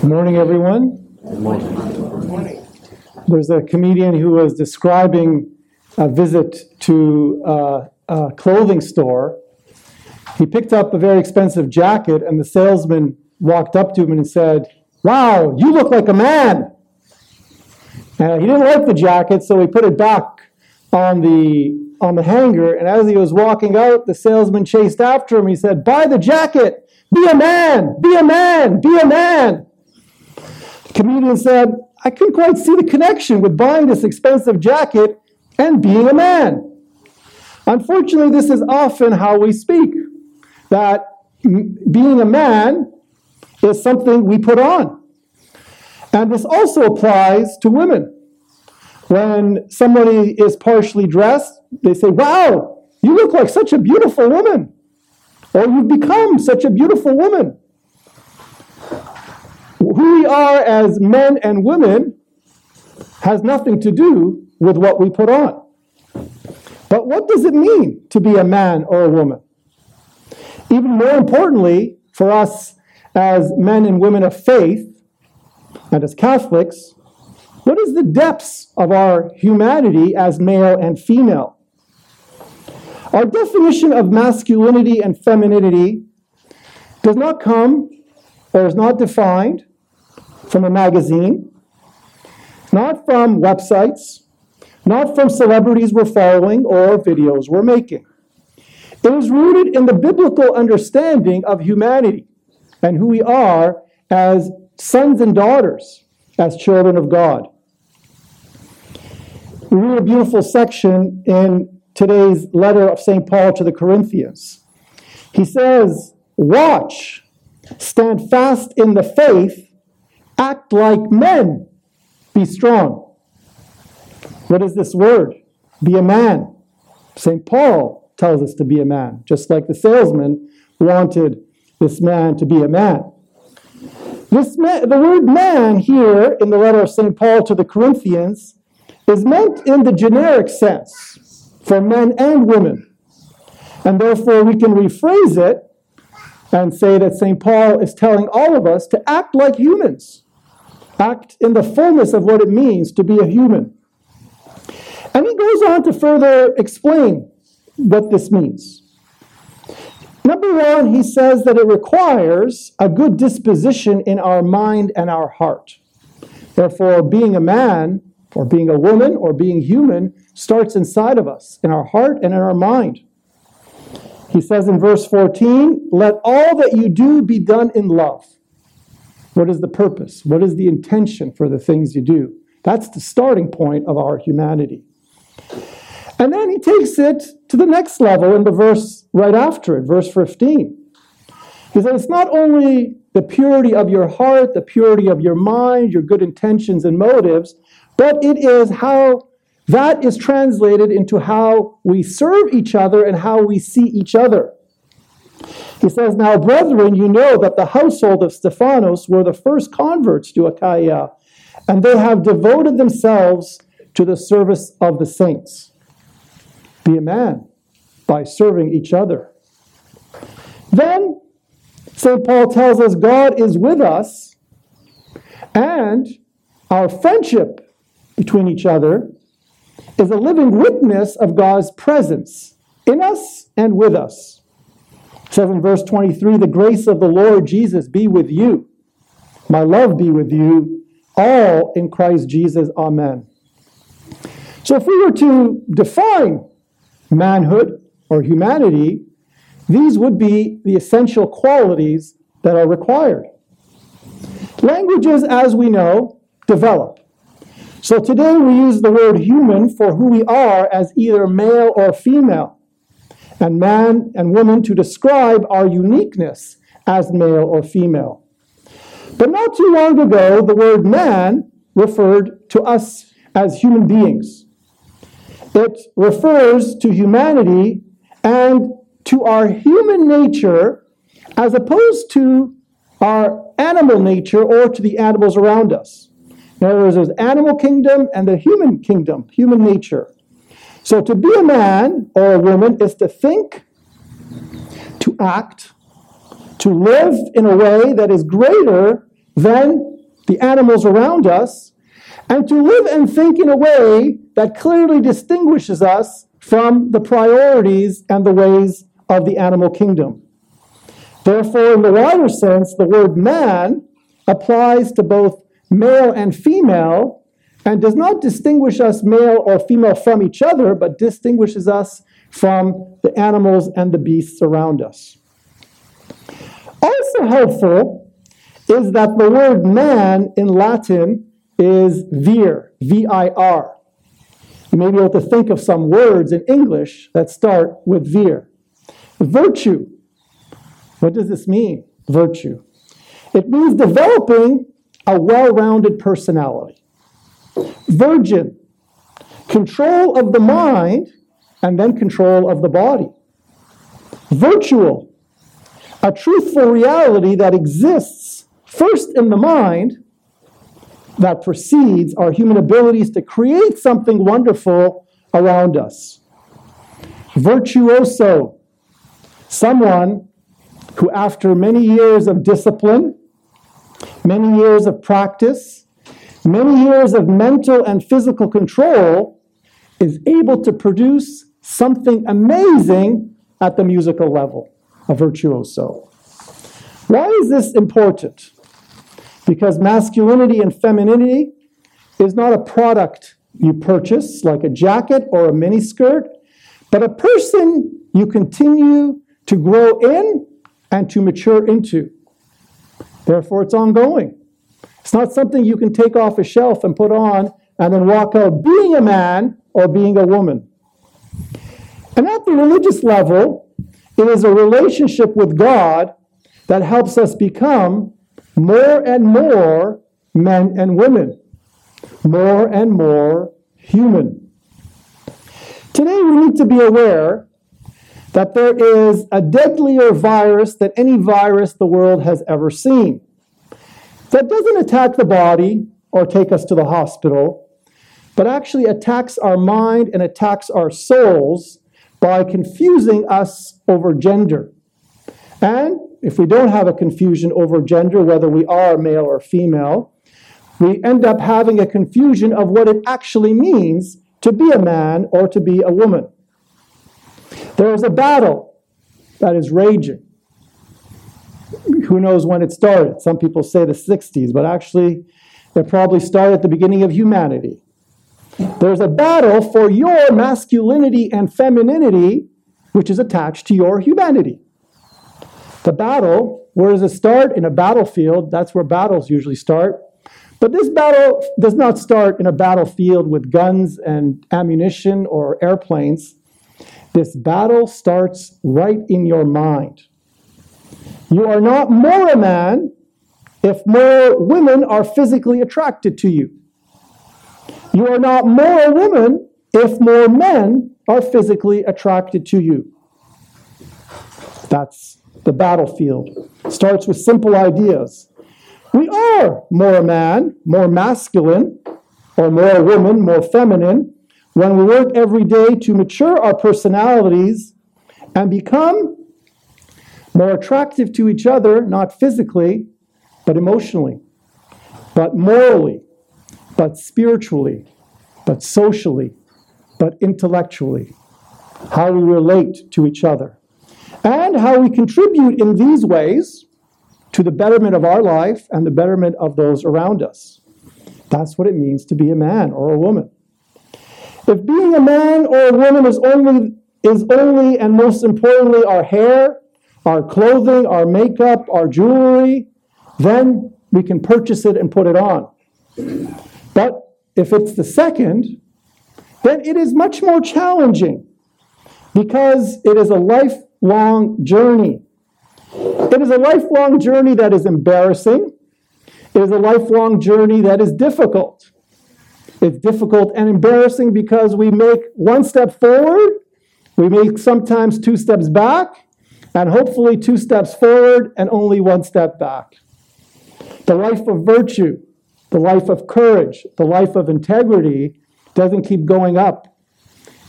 Good morning, everyone. Morning. There's a comedian who was describing a visit to uh, a clothing store. He picked up a very expensive jacket, and the salesman walked up to him and said, Wow, you look like a man. And he didn't like the jacket, so he put it back on the on the hanger. And as he was walking out, the salesman chased after him. He said, Buy the jacket. Be a man. Be a man. Be a man. Comedian said, I couldn't quite see the connection with buying this expensive jacket and being a man. Unfortunately, this is often how we speak that being a man is something we put on. And this also applies to women. When somebody is partially dressed, they say, Wow, you look like such a beautiful woman. Or you've become such a beautiful woman. Who we are as men and women has nothing to do with what we put on. But what does it mean to be a man or a woman? Even more importantly, for us as men and women of faith and as Catholics, what is the depths of our humanity as male and female? Our definition of masculinity and femininity does not come or is not defined from a magazine, not from websites, not from celebrities we're following or videos we're making. It is rooted in the biblical understanding of humanity and who we are as sons and daughters, as children of God. We read a beautiful section in today's letter of St. Paul to the Corinthians. He says, Watch, stand fast in the faith, act like men, be strong. What is this word? Be a man. St. Paul tells us to be a man, just like the salesman wanted this man to be a man. This man, the word man here in the letter of St. Paul to the Corinthians is meant in the generic sense for men and women. And therefore, we can rephrase it and say that St. Paul is telling all of us to act like humans, act in the fullness of what it means to be a human. And he goes on to further explain what this means. Number one, he says that it requires a good disposition in our mind and our heart. Therefore, being a man, or being a woman, or being human starts inside of us, in our heart and in our mind. He says in verse 14, Let all that you do be done in love. What is the purpose? What is the intention for the things you do? That's the starting point of our humanity. And then he takes it to the next level in the verse right after it, verse 15. He says, It's not only the purity of your heart, the purity of your mind, your good intentions and motives, but it is how that is translated into how we serve each other and how we see each other. He says, Now, brethren, you know that the household of Stephanas were the first converts to Achaia, and they have devoted themselves to the service of the saints. Be a man by serving each other. Then, St. Paul tells us God is with us, and our friendship between each other is a living witness of God's presence in us and with us. It says in verse 23 the grace of the Lord Jesus be with you. My love be with you, all in Christ Jesus. Amen. So, if we were to define manhood or humanity, these would be the essential qualities that are required. Languages, as we know, develop. So today we use the word human for who we are as either male or female, and man and woman to describe our uniqueness as male or female. But not too long ago, the word man referred to us as human beings. It refers to humanity and to our human nature as opposed to our animal nature or to the animals around us. In other words, there's animal kingdom and the human kingdom, human nature. So to be a man or a woman is to think, to act, to live in a way that is greater than the animals around us, and to live and think in a way that clearly distinguishes us from the priorities and the ways of the animal kingdom. Therefore, in the wider sense, the word man applies to both male and female and does not distinguish us male or female from each other, but distinguishes us from the animals and the beasts around us. Also helpful is that the word man in Latin is vir, V I R. You may be able to think of some words in English that start with vir. Virtue. What does this mean? Virtue. It means developing a well rounded personality. Virgin. Control of the mind and then control of the body. Virtual. A truthful reality that exists first in the mind that precedes our human abilities to create something wonderful around us. Virtuoso, someone who, after many years of discipline, many years of practice, many years of mental and physical control, is able to produce something amazing at the musical level, a virtuoso. Why is this important? Because masculinity and femininity is not a product you purchase, like a jacket or a miniskirt, but a person you continue to grow in and to mature into. Therefore, it's ongoing. It's not something you can take off a shelf and put on and then walk out being a man or being a woman. And at the religious level, it is a relationship with God that helps us become more and more men and women, more and more human. Today, we need to be aware that there is a deadlier virus than any virus the world has ever seen. That doesn't attack the body or take us to the hospital, but actually attacks our mind and attacks our souls by confusing us over gender. And if we don't have a confusion over gender, whether we are male or female, we end up having a confusion of what it actually means to be a man or to be a woman. There is a battle that is raging. Who knows when it started? Some people say the 60s, but actually, it probably started at the beginning of humanity. There's a battle for your masculinity and femininity, which is attached to your humanity. The battle, where does it start? In a battlefield. That's where battles usually start. But this battle does not start in a battlefield with guns and ammunition or airplanes. This battle starts right in your mind. You are not more a man if more women are physically attracted to you. You are not more a woman if more men are physically attracted to you. That's the battlefield. Starts with simple ideas. We are more a man, more masculine, or more a woman, more feminine, when we work every day to mature our personalities and become more attractive to each other, not physically, but emotionally, but morally, but spiritually, but socially, but intellectually, how we relate to each other, and how we contribute in these ways to the betterment of our life and the betterment of those around us. That's what it means to be a man or a woman. If being a man or a woman is only is only and most importantly our hair, our clothing, our makeup, our jewelry, then we can purchase it and put it on. But if it's the second, then it is much more challenging because it is a lifelong journey. It is a lifelong journey that is embarrassing. It is a lifelong journey that is difficult. It's difficult and embarrassing because we make one step forward, we make sometimes two steps back, and hopefully two steps forward and only one step back. The life of virtue the life of courage, the life of integrity doesn't keep going up.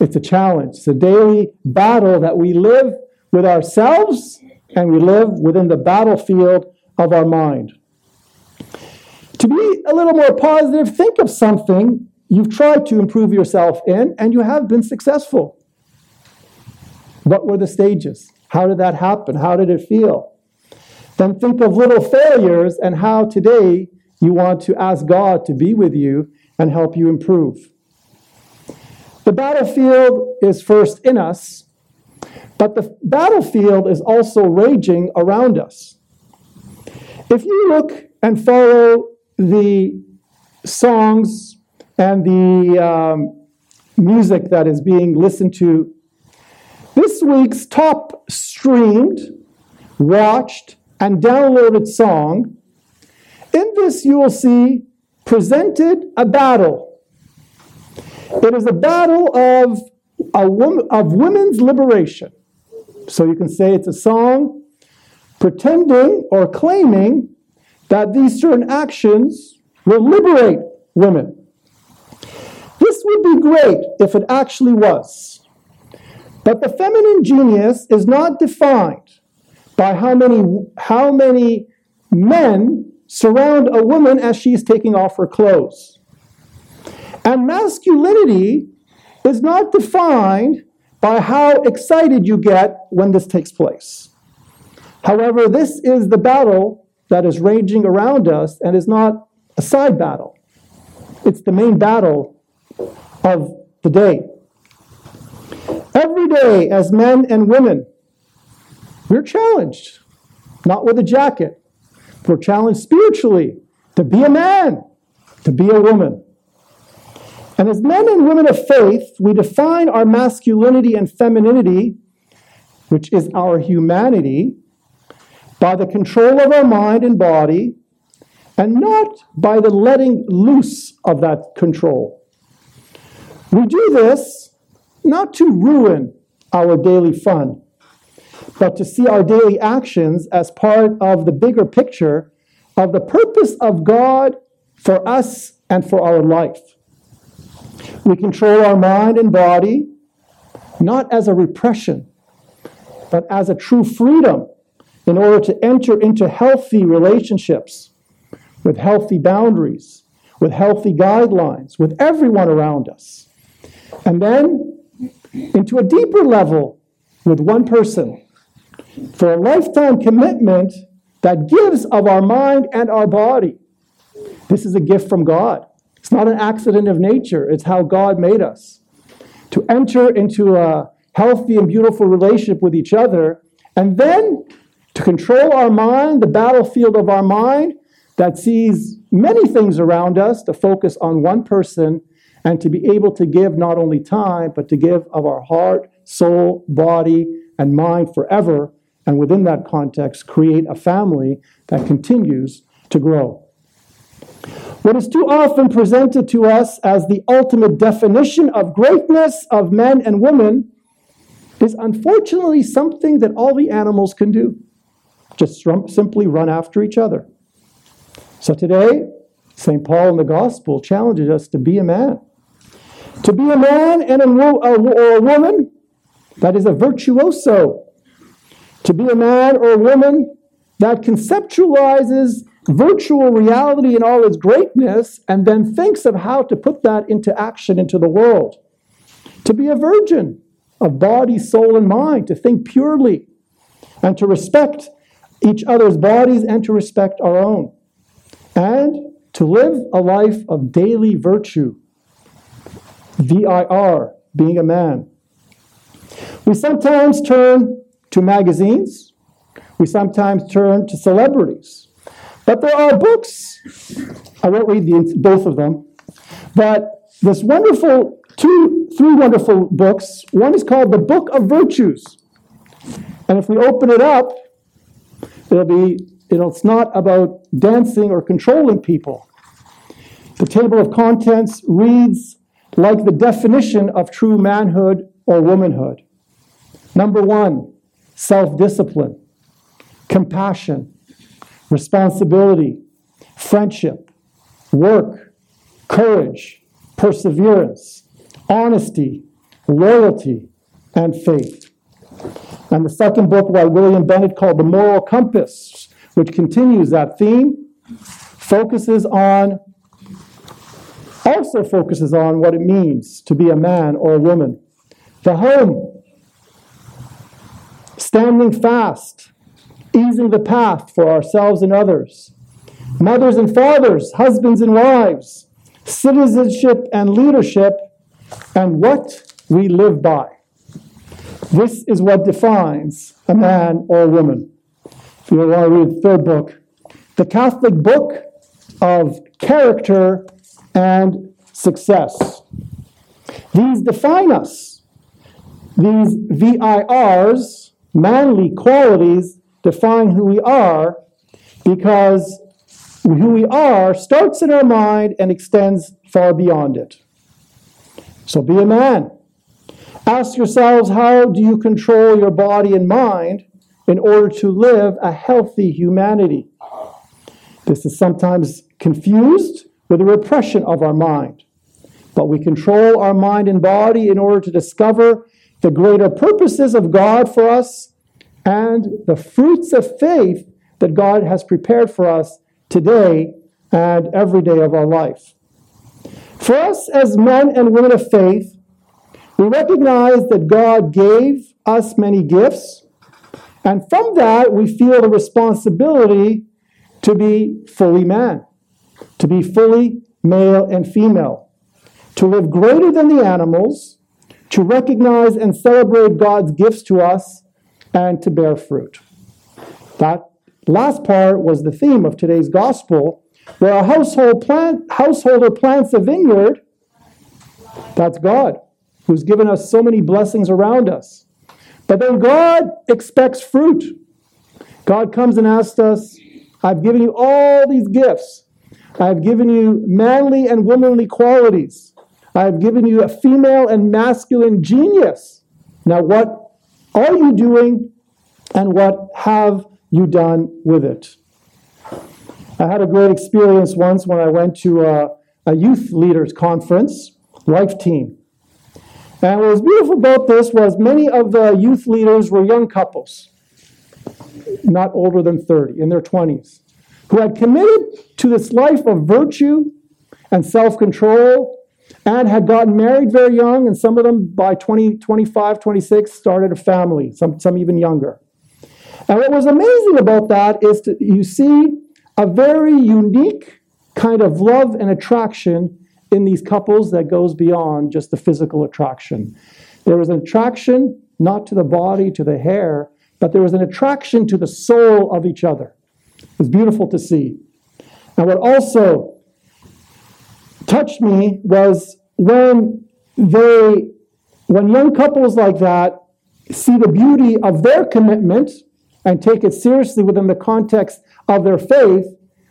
It's a challenge. It's a daily battle that we live with ourselves and we live within the battlefield of our mind. To be a little more positive, think of something you've tried to improve yourself in and you have been successful. What were the stages? How did that happen? How did it feel? Then think of little failures and how today you want to ask God to be with you and help you improve. The battlefield is first in us, but the battlefield is also raging around us. If you look and follow the songs and the um, music that is being listened to, this week's top streamed, watched, and downloaded song, in this you will see presented a battle it is a battle of, a woman, of women's liberation. So you can say it's a song pretending or claiming that these certain actions will liberate women. This would be great if it actually was. But the feminine genius is not defined by how many, how many men surround a woman as she's taking off her clothes. And masculinity is not defined by how excited you get when this takes place. However, this is the battle that is raging around us and is not a side battle. It's the main battle of the day. Every day, as men and women, we're challenged, not with a jacket. We're challenged spiritually to be a man, to be a woman. And as men and women of faith, we define our masculinity and femininity, which is our humanity, by the control of our mind and body, and not by the letting loose of that control. We do this not to ruin our daily fun, but to see our daily actions as part of the bigger picture of the purpose of God for us and for our life. We control our mind and body not as a repression, but as a true freedom in order to enter into healthy relationships with healthy boundaries, with healthy guidelines, with everyone around us. And then into a deeper level with one person for a lifetime commitment that gives of our mind and our body. This is a gift from God. It's not an accident of nature, it's how God made us. To enter into a healthy and beautiful relationship with each other, and then to control our mind, the battlefield of our mind that sees many things around us, to focus on one person, and to be able to give not only time, but to give of our heart, soul, body, and mind forever. And within that context, create a family that continues to grow. What is too often presented to us as the ultimate definition of greatness of men and women is unfortunately something that all the animals can do just simply run after each other. So today, St. Paul in the Gospel challenges us to be a man. To be a man and a, or a woman that is a virtuoso. To be a man or a woman that conceptualizes virtual reality in all its greatness and then thinks of how to put that into action into the world. To be a virgin of body, soul, and mind, to think purely and to respect each other's bodies and to respect our own. And to live a life of daily virtue. VIR, being a man. We sometimes turn to magazines. We sometimes turn to celebrities. But there are books, I won't read the, both of them, but this wonderful, two, three wonderful books. One is called The Book of Virtues. And if we open it up, it'll be, know, it's not about dancing or controlling people. The table of contents reads like the definition of true manhood or womanhood. Number one, self discipline, compassion, responsibility, friendship, work, courage, perseverance, honesty, loyalty, and faith. And the second book by William Bennett called The Moral Compass, which continues that theme focuses on also focuses on what it means to be a man or a woman. The home, standing fast, easing the path for ourselves and others. Mothers and fathers, husbands and wives, citizenship and leadership, and what we live by. This is what defines a man or a woman. If you want to read the third book, the Catholic book of character and success. These define us. These VIRs, manly qualities, define who we are because who we are starts in our mind and extends far beyond it. So be a man. Ask yourselves how do you control your body and mind in order to live a healthy humanity? This is sometimes confused with the repression of our mind. But we control our mind and body in order to discover the greater purposes of God for us and the fruits of faith that God has prepared for us today and every day of our life. For us as men and women of faith, we recognize that God gave us many gifts, and from that we feel the responsibility to be fully man, to be fully male and female, to live greater than the animals, to recognize and celebrate God's gifts to us, and to bear fruit. That last part was the theme of today's gospel, where a household plant, householder plants a vineyard. That's God, who's given us so many blessings around us. But then God expects fruit. God comes and asks us, I've given you all these gifts. I've given you manly and womanly qualities. I've given you a female and masculine genius. Now, what are you doing and what have you done with it? I had a great experience once when I went to a, a youth leaders conference, Life Teen. And what was beautiful about this was many of the youth leaders were young couples, not older than 30, in their 20s, who had committed to this life of virtue and self control and had gotten married very young, and some of them by 20, 25, 26 started a family, some, some even younger. And what was amazing about that is to, you see a very unique kind of love and attraction in these couples that goes beyond just the physical attraction. There was an attraction not to the body, to the hair, but there was an attraction to the soul of each other. It was beautiful to see. And what also touched me was when they, when young couples like that see the beauty of their commitment and take it seriously within the context of their faith,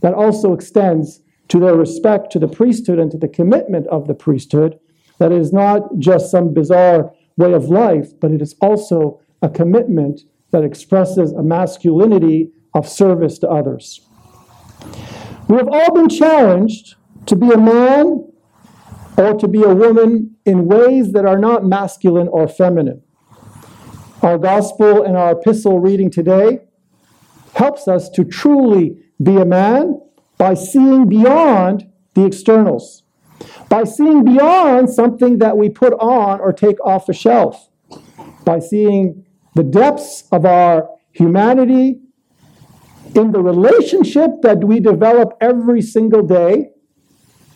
that also extends to their respect to the priesthood and to the commitment of the priesthood. That is not just some bizarre way of life, but it is also a commitment that expresses a masculinity of service to others. We have all been challenged to be a man or to be a woman in ways that are not masculine or feminine. Our gospel and our epistle reading today helps us to truly be a man by seeing beyond the externals, by seeing beyond something that we put on or take off a shelf, by seeing the depths of our humanity in the relationship that we develop every single day,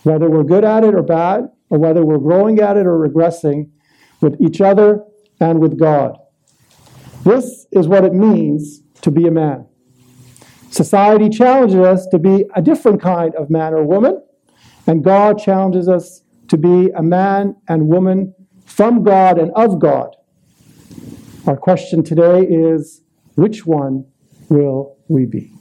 whether we're good at it or bad, or whether we're growing at it or regressing with each other and with God. This is what it means to be a man. Society challenges us to be a different kind of man or woman, and God challenges us to be a man and woman from God and of God. Our question today is which one will we be?